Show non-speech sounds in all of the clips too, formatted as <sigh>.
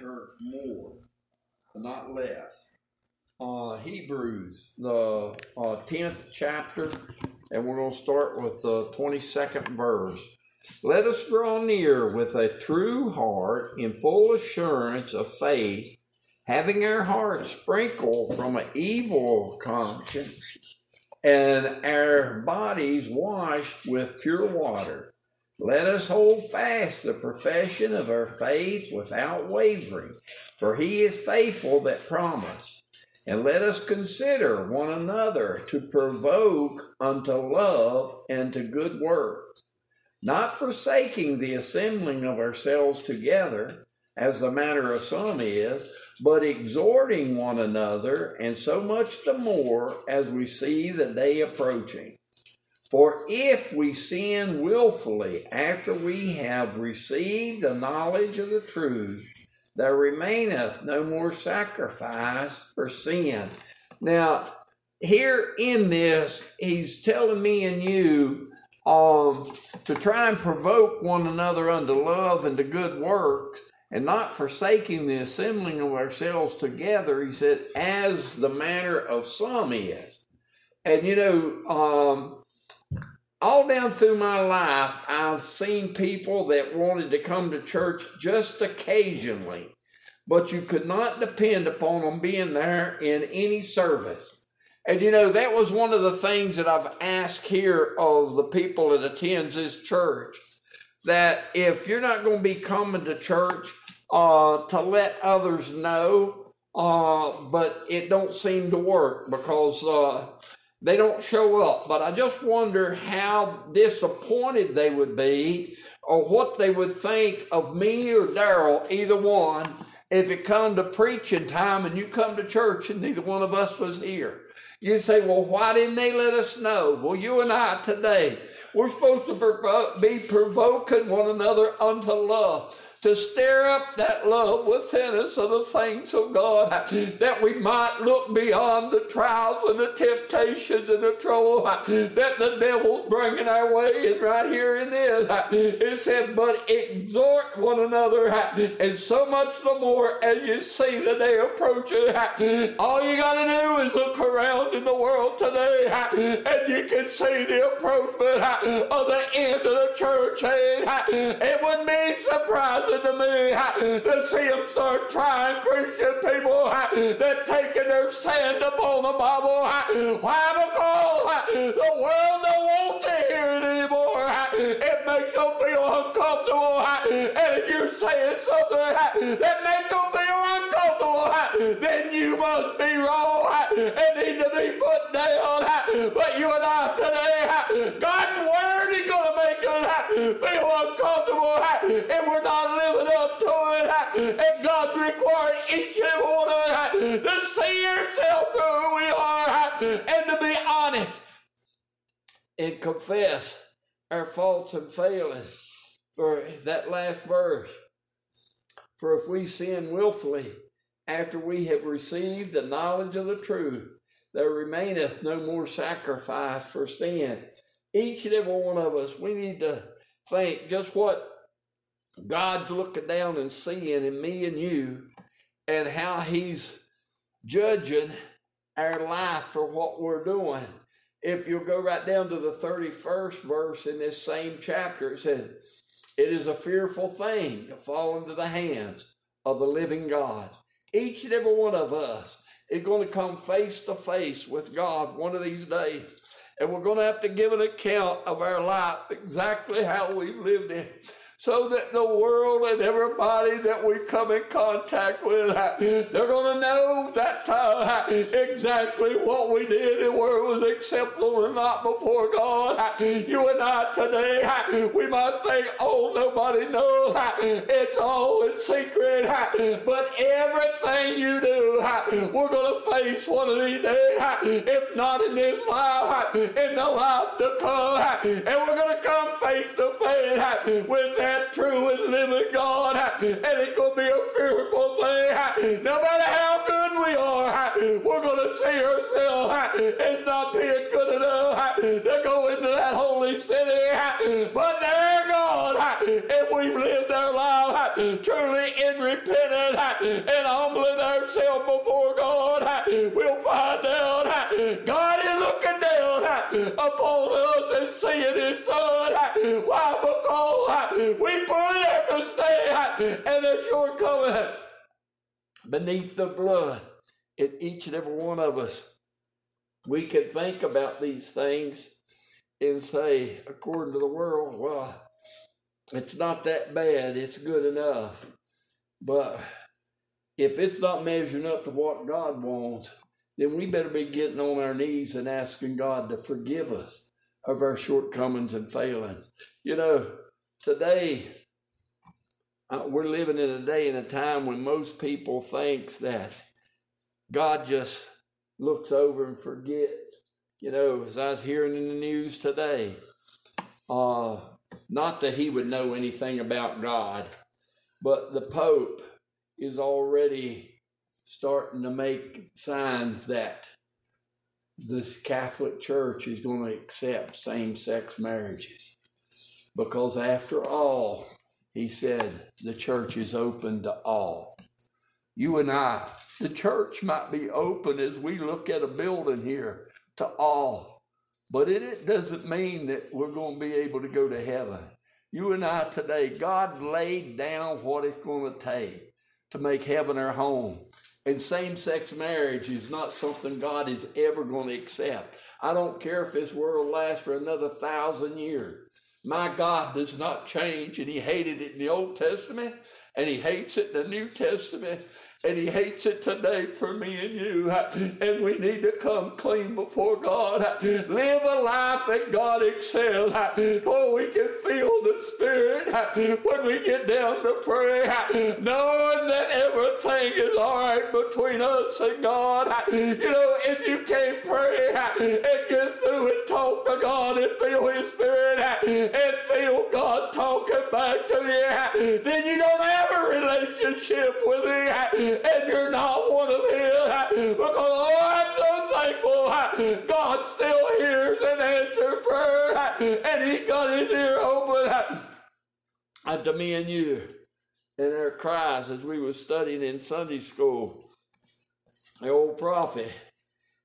church more, not less. Uh, Hebrews, the uh, 10th chapter, and we're going to start with the 22nd verse. Let us draw near with a true heart in full assurance of faith, having our hearts sprinkled from an evil conscience and our bodies washed with pure water. Let us hold fast the profession of our faith without wavering, for he is faithful that promised. And let us consider one another to provoke unto love and to good works, not forsaking the assembling of ourselves together, as the manner of some is, but exhorting one another, and so much the more as we see the day approaching. For if we sin wilfully after we have received the knowledge of the truth, there remaineth no more sacrifice for sin. Now, here in this, he's telling me and you um, to try and provoke one another unto love and to good works, and not forsaking the assembling of ourselves together, he said, as the manner of some is. And you know, um, all down through my life, I've seen people that wanted to come to church just occasionally, but you could not depend upon them being there in any service. And you know, that was one of the things that I've asked here of the people that attends this church. That if you're not going to be coming to church uh, to let others know, uh, but it don't seem to work because uh, they don't show up. But I just wonder how disappointed they would be or what they would think of me or Daryl, either one, if it come to preaching time and you come to church and neither one of us was here. You say, well, why didn't they let us know? Well, you and I today, we're supposed to be provoking one another unto love to stir up that love within us of the things of God, that we might look beyond the trials and the temptations and the trouble that the devil's bringing our way. And right here in this, it said, but exhort one another, and so much the more as you see the day approaching. All you got to do is look around in the world today, and you can see the approachment of the end of the church. It wouldn't be surprising to me to see them start trying Christian people that taking their stand upon the Bible. Why? Because the world don't want. It makes them feel uncomfortable. And if you're saying something that makes them feel uncomfortable, then you must be wrong and need to be put down. But you and I today, God's word is going to make us feel uncomfortable and we're not living up to it. And God requires each and one of us to see ourselves for who we are and to be honest and confess our faults and failings. For that last verse, for if we sin willfully after we have received the knowledge of the truth, there remaineth no more sacrifice for sin. Each and every one of us, we need to think just what God's looking down and seeing in me and you, and how He's judging our life for what we're doing. If you'll go right down to the 31st verse in this same chapter, it says, It is a fearful thing to fall into the hands of the living God. Each and every one of us is going to come face to face with God one of these days. And we're going to have to give an account of our life, exactly how we've lived it so that the world and everybody that we come in contact with, they're going to know that time exactly what we did and where it was acceptable and not before God. You and I today, we might think, oh, nobody knows. It's all in secret. But everything you do, we're going to face one of these days, if not in this life, in the life to come. And we're going to come and it's going to be a fearful thing. No matter how good we are, we're going to see ourselves as not being good enough to go into that holy city. But there, God, if we've lived our life truly in repentance, and humbling ourselves before God, we'll find out God upon us and seeing His Son. Why? Because we put mistake and their shortcomings beneath the blood in each and every one of us. We can think about these things and say, according to the world, well, it's not that bad, it's good enough. But if it's not measuring up to what God wants, then we better be getting on our knees and asking God to forgive us of our shortcomings and failings. You know, today uh, we're living in a day and a time when most people thinks that God just looks over and forgets. You know, as I was hearing in the news today, uh, not that he would know anything about God, but the Pope is already starting to make signs that the Catholic Church is going to accept same sex marriages. Because after all, he said, the church is open to all. You and I, the church might be open as we look at a building here to all, but it, it doesn't mean that we're going to be able to go to heaven. You and I today, God laid down what it's going to take to make heaven our home. And same sex marriage is not something God is ever going to accept. I don't care if this world lasts for another thousand years. My God does not change, and He hated it in the Old Testament, and He hates it in the New Testament, and he hates it today for me and you. And we need to come clean before God. Live a life that God excels. Oh, we can feel the Spirit when we get down to pray, knowing that between us and God. You know, if you can't pray and get through and talk to God and feel His Spirit and feel God talking back to you, then you don't have a relationship with Him and you're not one of his. Because oh, I'm so thankful God still hears and answers prayer, and He got His ear open to me and you. And our cries as we were studying in Sunday school. The old prophet,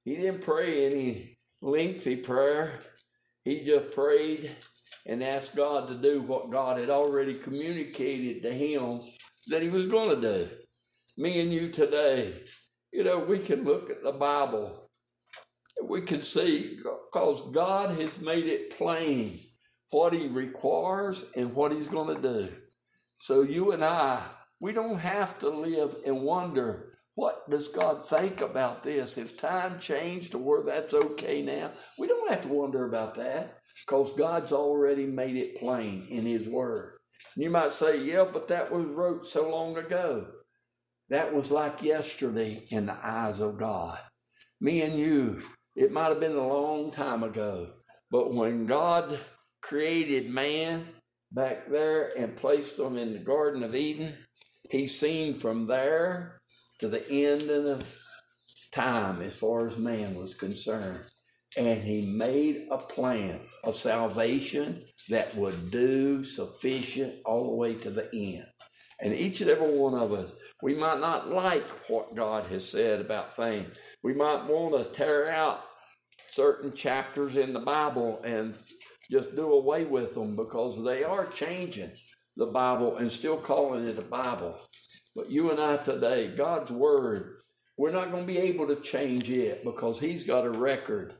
he didn't pray any lengthy prayer. He just prayed and asked God to do what God had already communicated to him that he was going to do me and you today, you know, we can look at the Bible. We can see because God has made it plain what He requires and what He's going to do. So you and I, we don't have to live and wonder what does God think about this? If time changed to where that's okay now, we don't have to wonder about that because God's already made it plain in His Word. You might say, yeah, but that was wrote so long ago. That was like yesterday in the eyes of God. Me and you, it might have been a long time ago, but when God created man back there and placed them in the Garden of Eden, he seen from there to the end of time as far as man was concerned. And he made a plan of salvation that would do sufficient all the way to the end. And each and every one of us, we might not like what God has said about things. We might want to tear out certain chapters in the Bible and just do away with them because they are changing the Bible and still calling it a Bible. But you and I today, God's Word, we're not going to be able to change it because He's got a record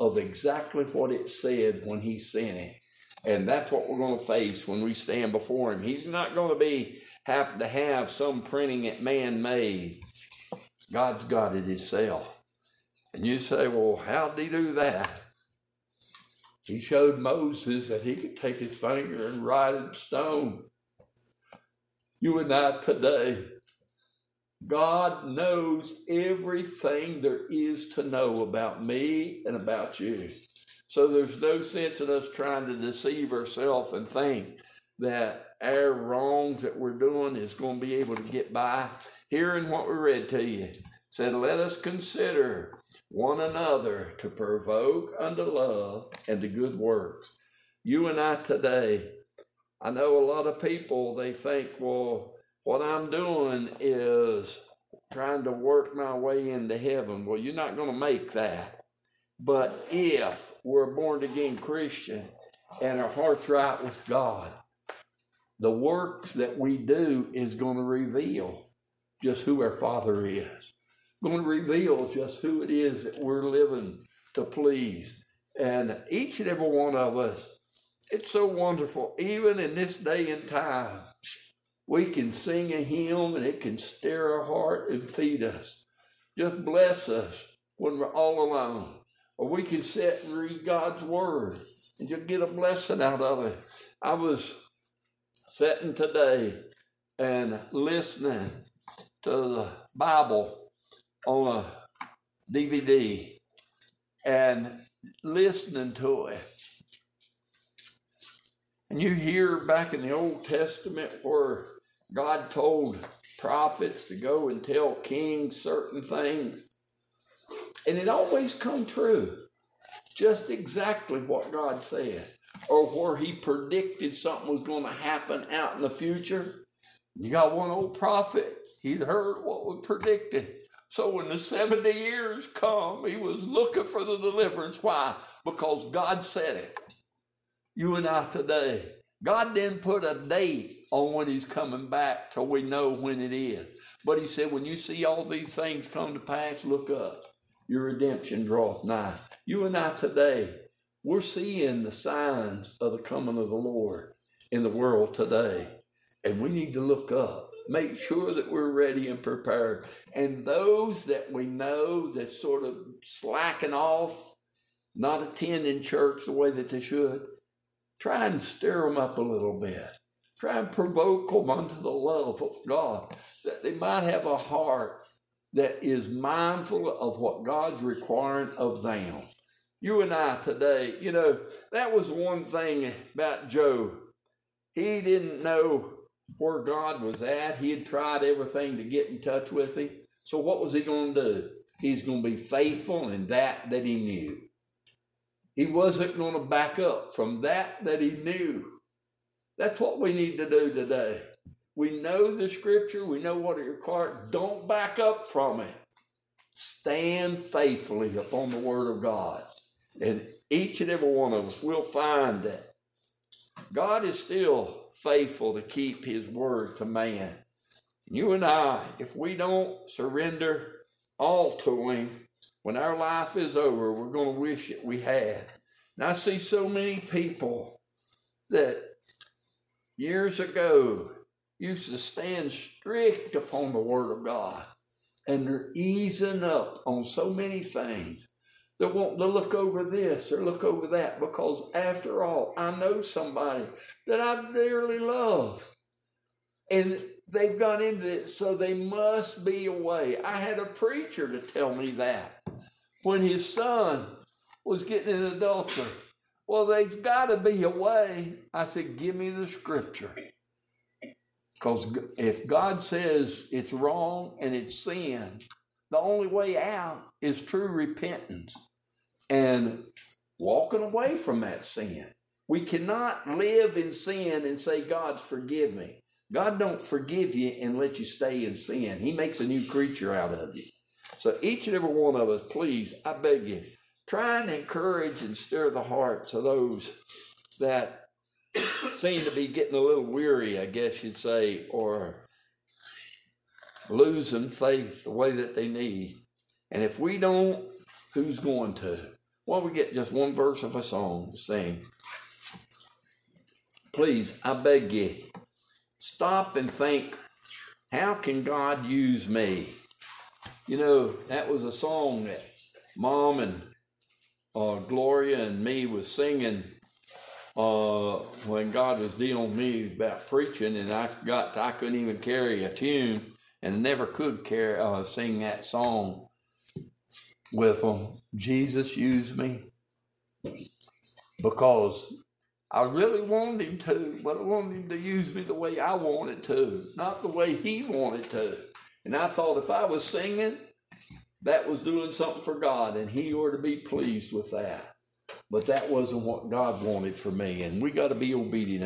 of exactly what it said when He sent it. And that's what we're going to face when we stand before Him. He's not going to be have to have some printing it man made. God's got it himself. And you say, well, how did he do that? He showed Moses that he could take his finger and write in stone. You and I today, God knows everything there is to know about me and about you. So there's no sense in us trying to deceive ourselves and think that our wrongs that we're doing is going to be able to get by. Hearing what we read to you said, Let us consider one another to provoke unto love and to good works. You and I today, I know a lot of people, they think, well, what I'm doing is trying to work my way into heaven. Well, you're not going to make that. But if we're born again Christians and our heart's right with God, the works that we do is going to reveal just who our Father is. Going to reveal just who it is that we're living to please. And each and every one of us, it's so wonderful. Even in this day and time, we can sing a hymn and it can stir our heart and feed us. Just bless us when we're all alone. Or we can sit and read God's Word and just get a blessing out of it. I was sitting today and listening to the Bible on a DVD and listening to it. And you hear back in the Old Testament where God told prophets to go and tell kings certain things. And it always come true. Just exactly what God said. Or where he predicted something was going to happen out in the future. You got one old prophet, he'd heard what was predicted. So when the 70 years come, he was looking for the deliverance. Why? Because God said it. You and I today. God didn't put a date on when he's coming back till we know when it is. But he said, when you see all these things come to pass, look up. Your redemption draweth nigh. You and I today, we're seeing the signs of the coming of the Lord in the world today. And we need to look up, make sure that we're ready and prepared. And those that we know that sort of slacking off, not attending church the way that they should, try and stir them up a little bit. Try and provoke them unto the love of God, that they might have a heart that is mindful of what God's requiring of them. You and I today, you know, that was one thing about Job. He didn't know where God was at. He had tried everything to get in touch with him. So what was he going to do? He's going to be faithful in that that he knew. He wasn't going to back up from that that he knew. That's what we need to do today. We know the scripture, we know what it requires. Don't back up from it. Stand faithfully upon the word of God. And each and every one of us will find that God is still faithful to keep his word to man. You and I, if we don't surrender all to him, when our life is over, we're going to wish it we had. And I see so many people that years ago used to stand strict upon the Word of God, and they're easing up on so many things. They're wanting to look over this or look over that because, after all, I know somebody that I dearly love. And they've got into it, so they must be away. I had a preacher to tell me that when his son was getting in adultery. Well, there's got to be a way. I said, Give me the scripture. Because if God says it's wrong and it's sin, the only way out is true repentance and walking away from that sin. We cannot live in sin and say, God's forgive me. God don't forgive you and let you stay in sin. He makes a new creature out of you. So each and every one of us, please, I beg you, try and encourage and stir the hearts of those that <coughs> seem to be getting a little weary, I guess you'd say, or losing faith the way that they need. And if we don't, who's going to? Well, we get just one verse of a song to sing. Please, I beg you, stop and think, how can God use me? You know, that was a song that Mom and uh, Gloria and me was singing uh, when God was dealing with me about preaching, and I got I couldn't even carry a tune, and never could carry uh, sing that song with them. Jesus used me because I really wanted him to, but I wanted him to use me the way I wanted to, not the way he wanted to. And I thought if I was singing, that was doing something for God, and He ought to be pleased with that. But that wasn't what God wanted for me, and we got to be obedient